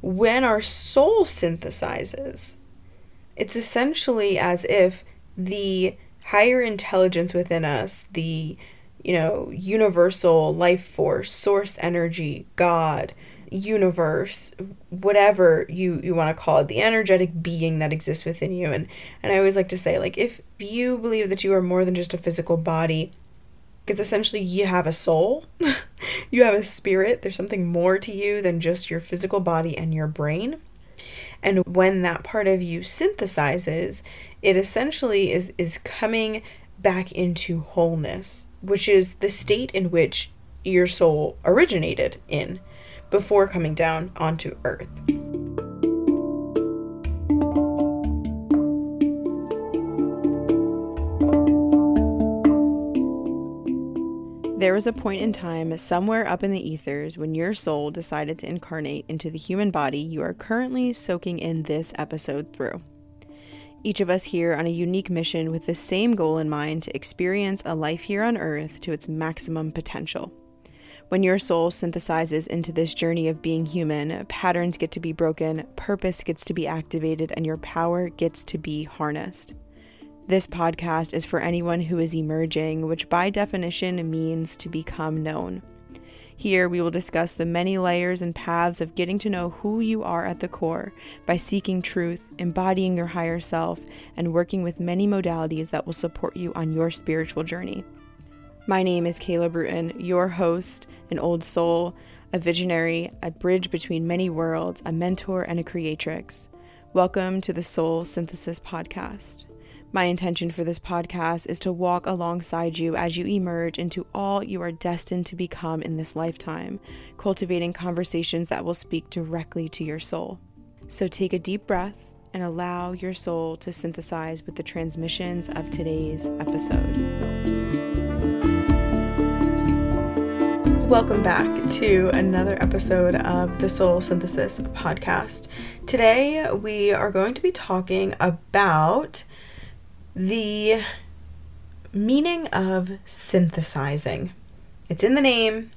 when our soul synthesizes, it's essentially as if the higher intelligence within us, the you know, universal life force, source energy, God, universe, whatever you, you want to call it, the energetic being that exists within you. And, and I always like to say, like, if you believe that you are more than just a physical body, because essentially you have a soul, you have a spirit, there's something more to you than just your physical body and your brain. And when that part of you synthesizes, it essentially is, is coming back into wholeness, which is the state in which your soul originated in before coming down onto earth. There was a point in time somewhere up in the ethers when your soul decided to incarnate into the human body you are currently soaking in this episode through. Each of us here on a unique mission with the same goal in mind to experience a life here on earth to its maximum potential. When your soul synthesizes into this journey of being human, patterns get to be broken, purpose gets to be activated, and your power gets to be harnessed. This podcast is for anyone who is emerging, which by definition means to become known. Here, we will discuss the many layers and paths of getting to know who you are at the core by seeking truth, embodying your higher self, and working with many modalities that will support you on your spiritual journey. My name is Cayla Brewton, your host, an old soul, a visionary, a bridge between many worlds, a mentor, and a creatrix. Welcome to the Soul Synthesis Podcast. My intention for this podcast is to walk alongside you as you emerge into all you are destined to become in this lifetime, cultivating conversations that will speak directly to your soul. So take a deep breath and allow your soul to synthesize with the transmissions of today's episode. Welcome back to another episode of the Soul Synthesis podcast. Today we are going to be talking about the meaning of synthesizing. It's in the name,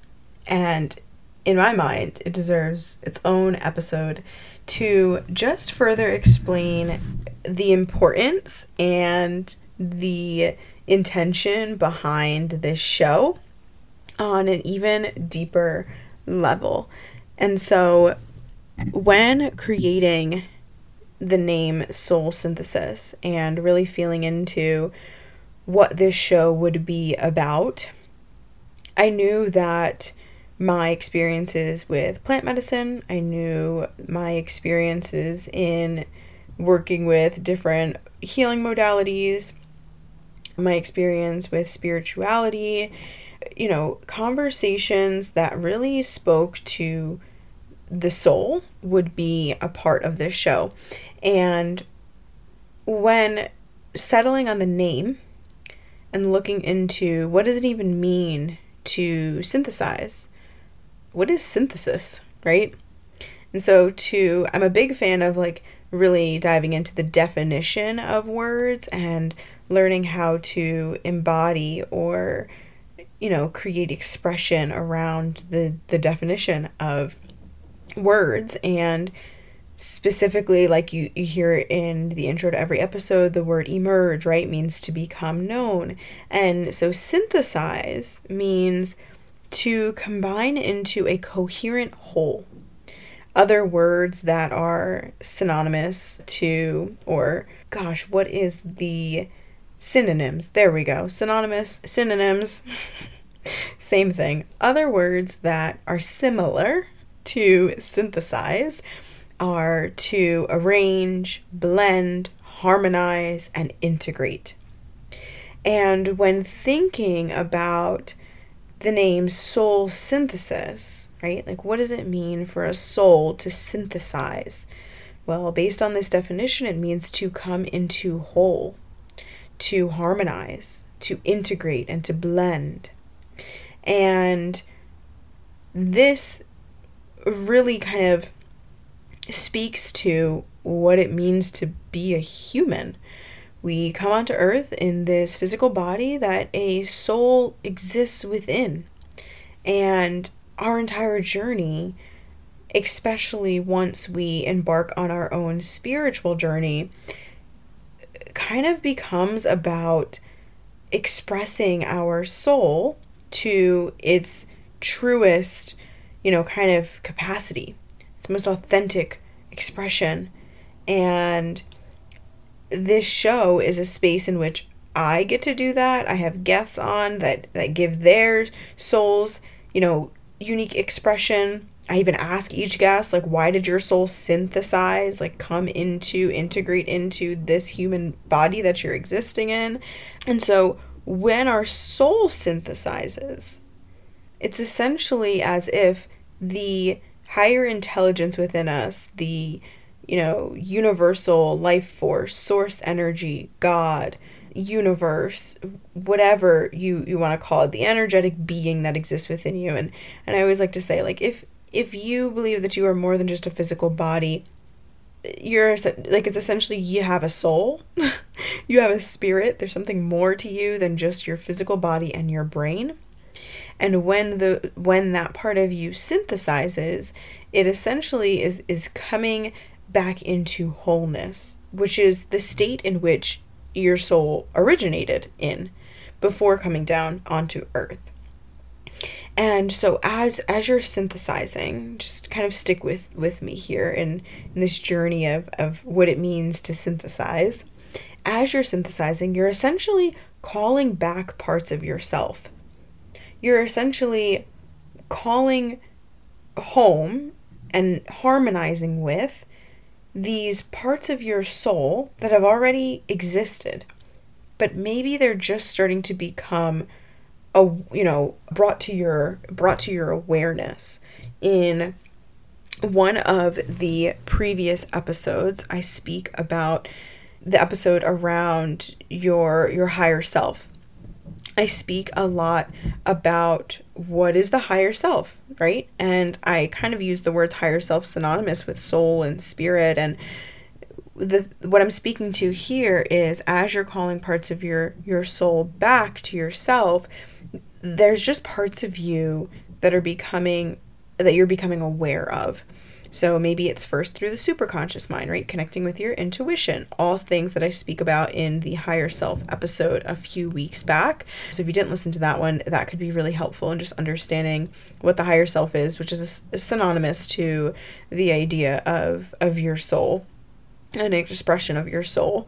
and in my mind, it deserves its own episode to just further explain the importance and the intention behind this show on an even deeper level. And so, when creating the name Soul Synthesis and really feeling into what this show would be about, I knew that my experiences with plant medicine, I knew my experiences in working with different healing modalities, my experience with spirituality you know, conversations that really spoke to the soul would be a part of this show. And when settling on the name and looking into what does it even mean to synthesize? What is synthesis, right? And so to I'm a big fan of like really diving into the definition of words and learning how to embody or you know, create expression around the, the definition of words. And specifically like you, you hear in the intro to every episode the word emerge right means to become known. And so synthesize means to combine into a coherent whole. Other words that are synonymous to or gosh what is the synonyms? There we go. Synonymous synonyms. Same thing. Other words that are similar to synthesize are to arrange, blend, harmonize, and integrate. And when thinking about the name soul synthesis, right? Like, what does it mean for a soul to synthesize? Well, based on this definition, it means to come into whole, to harmonize, to integrate, and to blend. And this really kind of speaks to what it means to be a human. We come onto earth in this physical body that a soul exists within. And our entire journey especially once we embark on our own spiritual journey, kind of becomes about expressing our soul to its truest, you know, kind of capacity, its most authentic expression. And this show is a space in which I get to do that. I have guests on that that give their souls, you know, unique expression. I even ask each guest like why did your soul synthesize, like come into integrate into this human body that you're existing in. And so when our soul synthesizes, it's essentially as if the higher intelligence within us, the you know, universal life force, source energy, God, universe, whatever you you want to call it, the energetic being that exists within you. And and I always like to say like if if you believe that you are more than just a physical body, you're like it's essentially you have a soul. you have a spirit. There's something more to you than just your physical body and your brain. And when the when that part of you synthesizes, it essentially is is coming back into wholeness, which is the state in which your soul originated in before coming down onto earth. And so as as you're synthesizing, just kind of stick with with me here in, in this journey of, of what it means to synthesize. As you're synthesizing, you're essentially calling back parts of yourself. You're essentially calling home and harmonizing with these parts of your soul that have already existed, but maybe they're just starting to become a you know brought to your brought to your awareness. In one of the previous episodes I speak about the episode around your your higher self I speak a lot about what is the higher self, right? And I kind of use the words higher self synonymous with soul and spirit and the what I'm speaking to here is as you're calling parts of your your soul back to yourself, there's just parts of you that are becoming that you're becoming aware of. So maybe it's first through the superconscious mind, right? Connecting with your intuition, all things that I speak about in the higher self episode a few weeks back. So if you didn't listen to that one, that could be really helpful in just understanding what the higher self is, which is a, a synonymous to the idea of of your soul, an expression of your soul,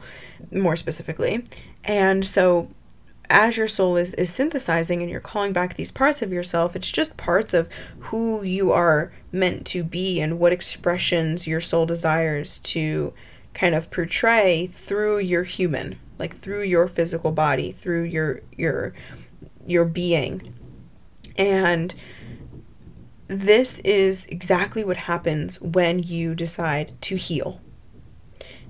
more specifically. And so as your soul is, is synthesizing and you're calling back these parts of yourself, it's just parts of who you are meant to be and what expressions your soul desires to kind of portray through your human, like through your physical body, through your your your being. And this is exactly what happens when you decide to heal.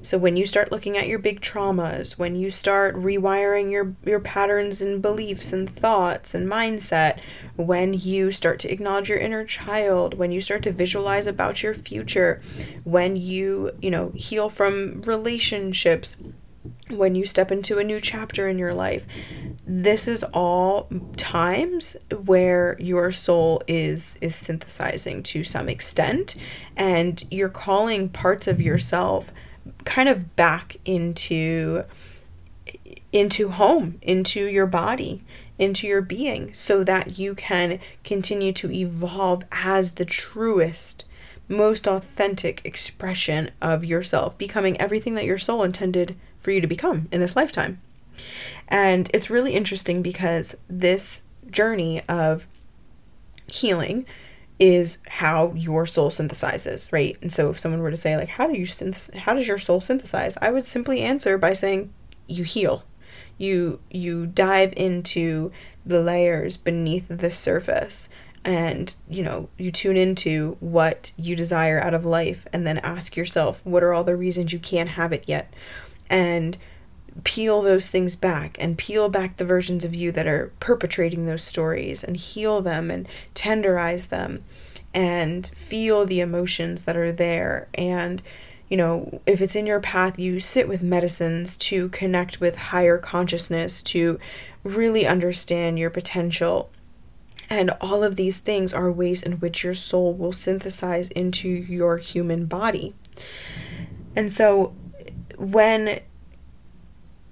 So when you start looking at your big traumas, when you start rewiring your your patterns and beliefs and thoughts and mindset, when you start to acknowledge your inner child, when you start to visualize about your future, when you, you know, heal from relationships, when you step into a new chapter in your life, this is all times where your soul is is synthesizing to some extent and you're calling parts of yourself kind of back into into home, into your body, into your being so that you can continue to evolve as the truest most authentic expression of yourself, becoming everything that your soul intended for you to become in this lifetime. And it's really interesting because this journey of healing is how your soul synthesizes, right? And so if someone were to say like how do you synth- how does your soul synthesize? I would simply answer by saying you heal. You you dive into the layers beneath the surface and you know you tune into what you desire out of life and then ask yourself what are all the reasons you can't have it yet and peel those things back and peel back the versions of you that are perpetrating those stories and heal them and tenderize them and feel the emotions that are there and you know if it's in your path you sit with medicines to connect with higher consciousness to really understand your potential And all of these things are ways in which your soul will synthesize into your human body. And so when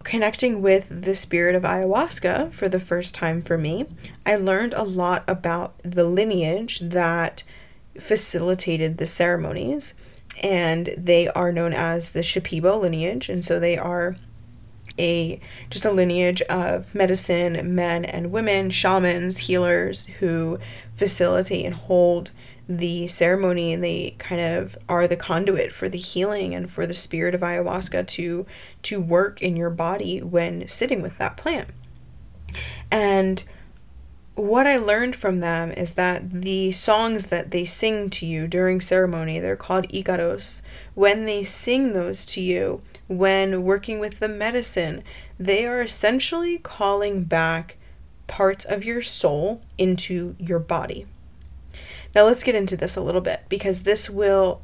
connecting with the spirit of ayahuasca for the first time for me, I learned a lot about the lineage that facilitated the ceremonies. And they are known as the Shipibo lineage. And so they are a just a lineage of medicine men and women, shamans, healers who facilitate and hold the ceremony and they kind of are the conduit for the healing and for the spirit of ayahuasca to to work in your body when sitting with that plant. And what I learned from them is that the songs that they sing to you during ceremony, they're called icaros. When they sing those to you, when working with the medicine, they are essentially calling back parts of your soul into your body. Now, let's get into this a little bit because this will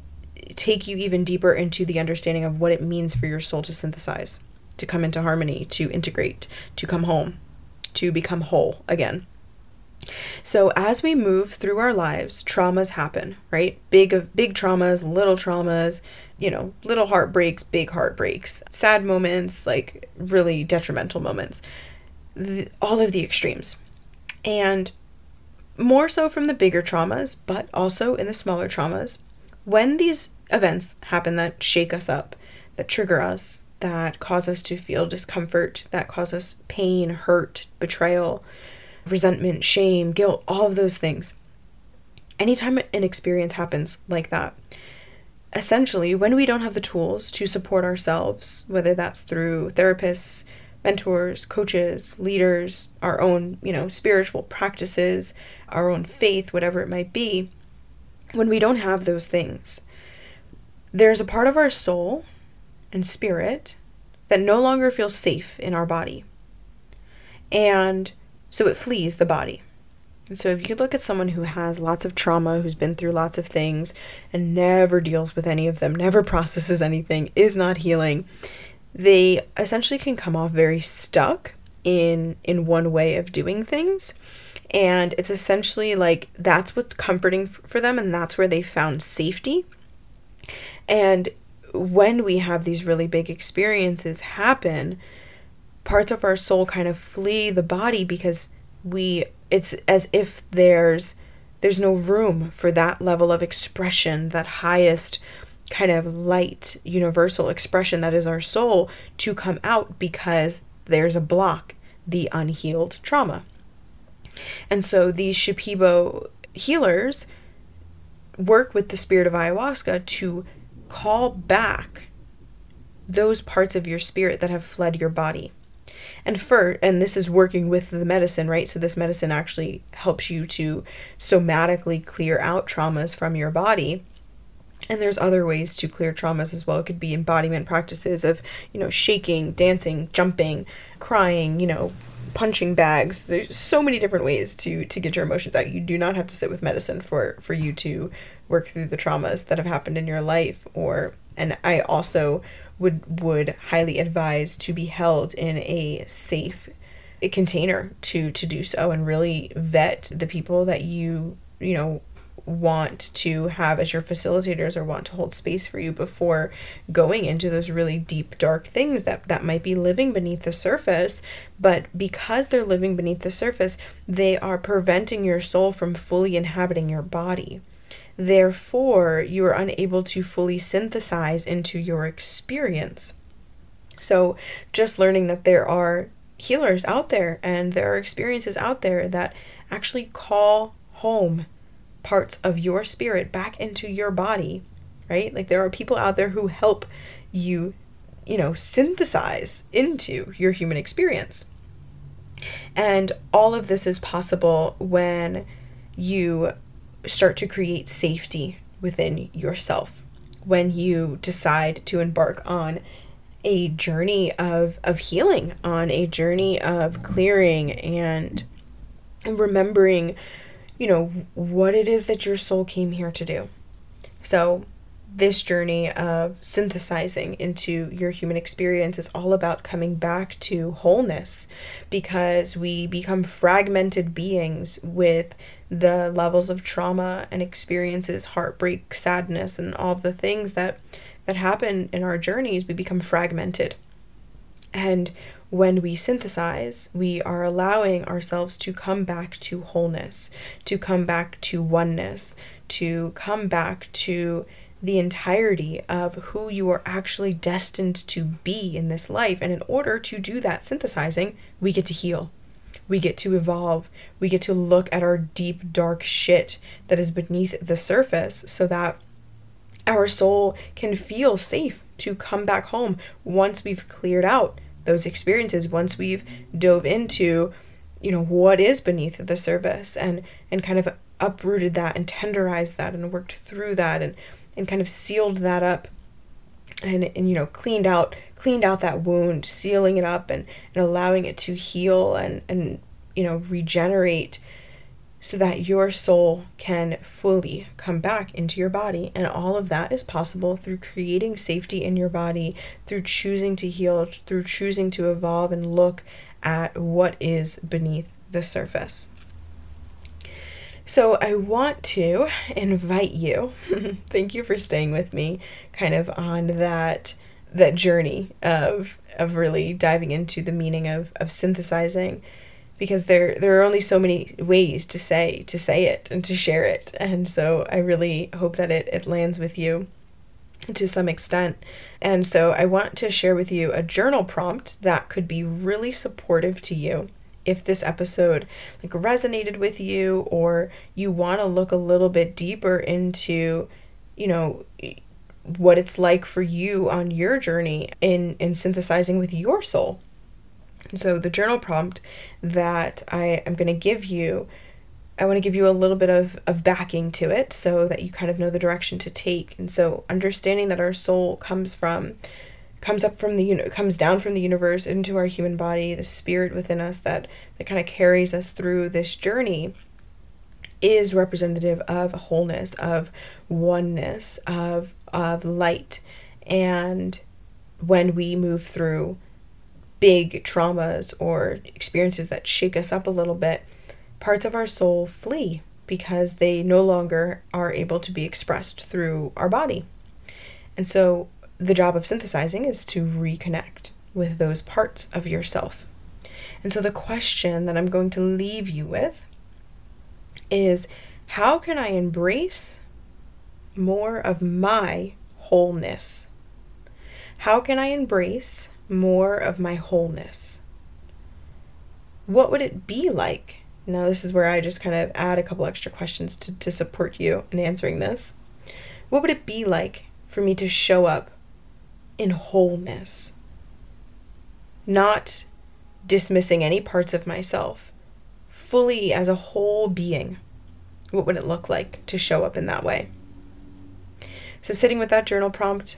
take you even deeper into the understanding of what it means for your soul to synthesize, to come into harmony, to integrate, to come home, to become whole again. So as we move through our lives, traumas happen, right? Big big traumas, little traumas, you know, little heartbreaks, big heartbreaks, sad moments, like really detrimental moments. The, all of the extremes. And more so from the bigger traumas, but also in the smaller traumas. When these events happen that shake us up, that trigger us, that cause us to feel discomfort, that cause us pain, hurt, betrayal, resentment, shame, guilt, all of those things. Anytime an experience happens like that, essentially, when we don't have the tools to support ourselves, whether that's through therapists, mentors, coaches, leaders, our own, you know, spiritual practices, our own faith, whatever it might be, when we don't have those things, there's a part of our soul and spirit that no longer feels safe in our body. And so it flees the body. And so if you look at someone who has lots of trauma, who's been through lots of things and never deals with any of them, never processes anything, is not healing, they essentially can come off very stuck in in one way of doing things. And it's essentially like that's what's comforting for them and that's where they found safety. And when we have these really big experiences happen, parts of our soul kind of flee the body because we it's as if there's there's no room for that level of expression that highest kind of light universal expression that is our soul to come out because there's a block the unhealed trauma and so these shipibo healers work with the spirit of ayahuasca to call back those parts of your spirit that have fled your body and for and this is working with the medicine, right? So this medicine actually helps you to somatically clear out traumas from your body. And there's other ways to clear traumas as well. It could be embodiment practices of, you know, shaking, dancing, jumping, crying, you know, punching bags. There's so many different ways to to get your emotions out. You do not have to sit with medicine for for you to work through the traumas that have happened in your life or and I also would would highly advise to be held in a safe container to to do so and really vet the people that you you know want to have as your facilitators or want to hold space for you before going into those really deep dark things that that might be living beneath the surface but because they're living beneath the surface they are preventing your soul from fully inhabiting your body Therefore, you are unable to fully synthesize into your experience. So, just learning that there are healers out there and there are experiences out there that actually call home parts of your spirit back into your body, right? Like there are people out there who help you, you know, synthesize into your human experience. And all of this is possible when you start to create safety within yourself when you decide to embark on a journey of, of healing, on a journey of clearing and remembering, you know, what it is that your soul came here to do. So, this journey of synthesizing into your human experience is all about coming back to wholeness because we become fragmented beings with the levels of trauma and experiences heartbreak sadness and all the things that that happen in our journeys we become fragmented and when we synthesize, we are allowing ourselves to come back to wholeness, to come back to oneness, to come back to the entirety of who you are actually destined to be in this life. And in order to do that synthesizing, we get to heal. We get to evolve. We get to look at our deep, dark shit that is beneath the surface so that our soul can feel safe to come back home once we've cleared out those experiences, once we've dove into, you know, what is beneath the surface and and kind of uprooted that and tenderized that and worked through that and and kind of sealed that up and, and you know cleaned out cleaned out that wound sealing it up and, and allowing it to heal and and you know regenerate so that your soul can fully come back into your body and all of that is possible through creating safety in your body through choosing to heal through choosing to evolve and look at what is beneath the surface so I want to invite you. thank you for staying with me kind of on that that journey of of really diving into the meaning of of synthesizing because there there are only so many ways to say to say it and to share it. And so I really hope that it, it lands with you to some extent. And so I want to share with you a journal prompt that could be really supportive to you if this episode like resonated with you or you want to look a little bit deeper into you know what it's like for you on your journey in in synthesizing with your soul so the journal prompt that i am going to give you i want to give you a little bit of, of backing to it so that you kind of know the direction to take. And so understanding that our soul comes from comes up from the uni- comes down from the universe into our human body the spirit within us that that kind of carries us through this journey is representative of wholeness of oneness of of light. And when we move through big traumas or experiences that shake us up a little bit parts of our soul flee because they no longer are able to be expressed through our body and so the job of synthesizing is to reconnect with those parts of yourself. And so the question that I'm going to leave you with is how can I embrace more of my wholeness? How can I embrace more of my wholeness? What would it be like? Now, this is where I just kind of add a couple extra questions to, to support you in answering this. What would it be like for me to show up in wholeness, not dismissing any parts of myself, fully as a whole being. What would it look like to show up in that way? So, sitting with that journal prompt,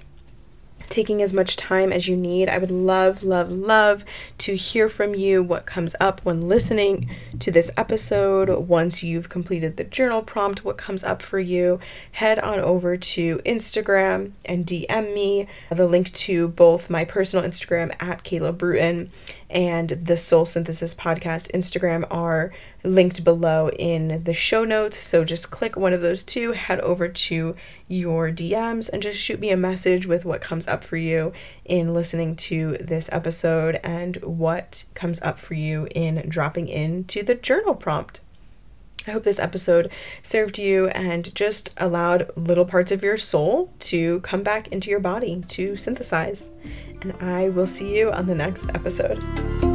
taking as much time as you need. I would love, love, love to hear from you what comes up when listening to this episode. Once you've completed the journal prompt, what comes up for you, head on over to Instagram and DM me. The link to both my personal Instagram at Cayla Brewton and the Soul Synthesis Podcast Instagram are linked below in the show notes. So just click one of those two, head over to your DMs, and just shoot me a message with what comes up for you in listening to this episode and what comes up for you in dropping into the journal prompt. I hope this episode served you and just allowed little parts of your soul to come back into your body to synthesize. And I will see you on the next episode.